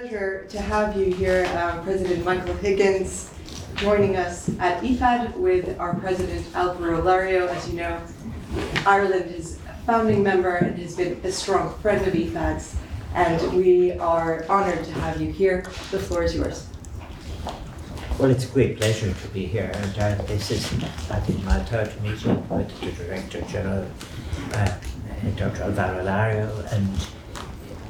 pleasure to have you here, um, President Michael Higgins, joining us at IFAD with our President Alvaro Lario. As you know, Ireland is a founding member and has been a strong friend of IFAD's, and we are honoured to have you here. The floor is yours. Well, it's a great pleasure to be here, and uh, this is, I think, my third meeting with the Director General, uh, Dr. Alvaro Lario, and,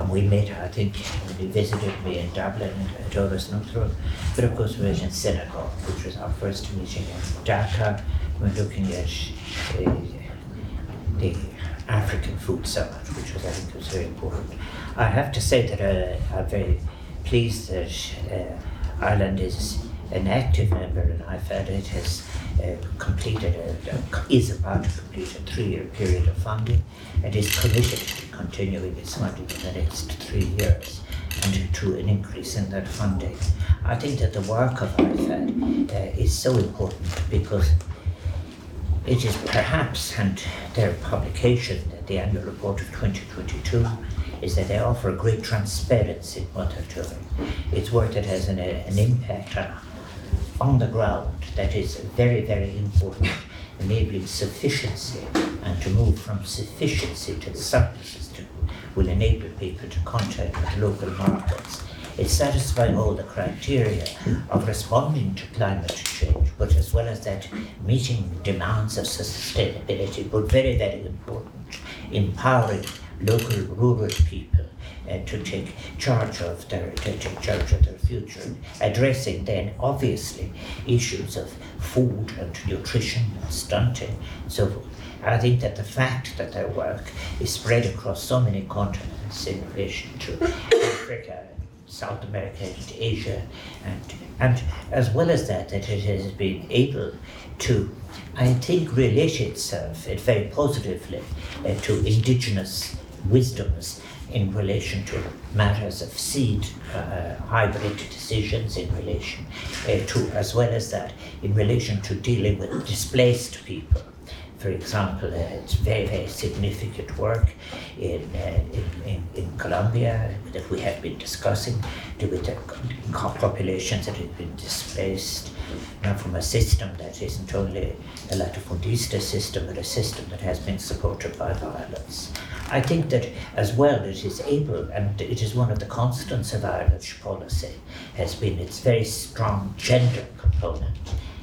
and we met, I think, when he visited me in Dublin and Áras an Uachtaráin, but of course we met in Senegal, which was our first meeting in Dakar. We're looking at uh, the African Food Summit, which was, I think, was very important. I have to say that uh, I'm very pleased that uh, Ireland is an active member in IFAD. It has uh, completed, a, a, is about to complete a three-year period of funding and is committed to continuing its funding in the next three years and to an increase in that funding. I think that the work of IFAD uh, is so important because it is perhaps, and their publication, the annual report of 2022, is that they offer great transparency in what they're doing. It's work that has an, an impact on on the ground that is very, very important, enabling sufficiency and to move from sufficiency to the to, will enable people to contact with local markets. It's satisfying all the criteria of responding to climate change, but as well as that, meeting demands of sustainability, but very, very important, empowering local rural people to take charge of their to take charge of their future, addressing then obviously issues of food and nutrition and stunting and so forth. And I think that the fact that their work is spread across so many continents in relation to Africa, South America and Asia, and and as well as that, that it has been able to, I think, relate itself very positively uh, to indigenous wisdoms in relation to matters of seed uh, hybrid decisions in relation uh, to, as well as that, in relation to dealing with displaced people. For example, uh, it's very, very significant work in, uh, in, in, in, Colombia that we have been discussing with the populations that have been displaced now from a system that isn't only a latifundista system, but a system that has been supported by violence. I think that as well it is able, and it is one of the constants of Irish policy, has been its very strong gender component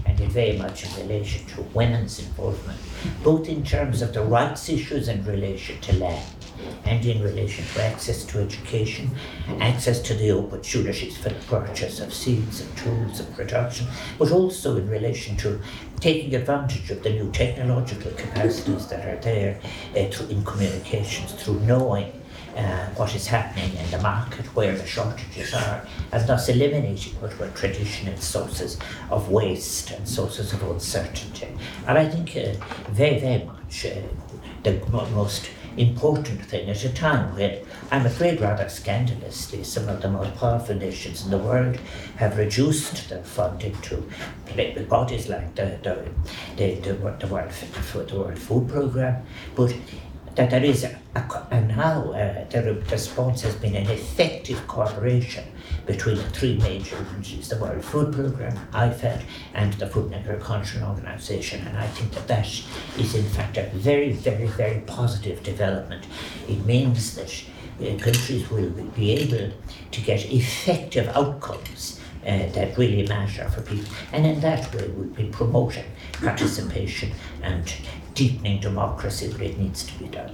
and very much in relation to women's involvement, both in terms of the rights issues in relation to land and in relation to access to education, access to the opportunities for the purchase of seeds and tools of production, but also in relation to taking advantage of the new technological capacities that are there uh, through, in communications, through knowing uh, what is happening in the market, where the shortages are, and thus eliminating what were traditional sources of waste and sources of uncertainty. And I think uh, very, very much uh, the most important thing at a time when I'm afraid rather scandalously some of the most powerful nations in the world have reduced their funding to bodies like the the, the, the, the World, the World Food Programme, but that there is a, and now uh, the response has been an effective cooperation between the three major agencies, the World Food Programme, IFAD, and the Food and Agriculture Organization. And I think that that is in fact a very, very, very positive development. It means that uh, countries will be able to get effective outcomes uh, that really matter for people. And in that way, we'll be promoting participation and deepening democracy where it needs to be done.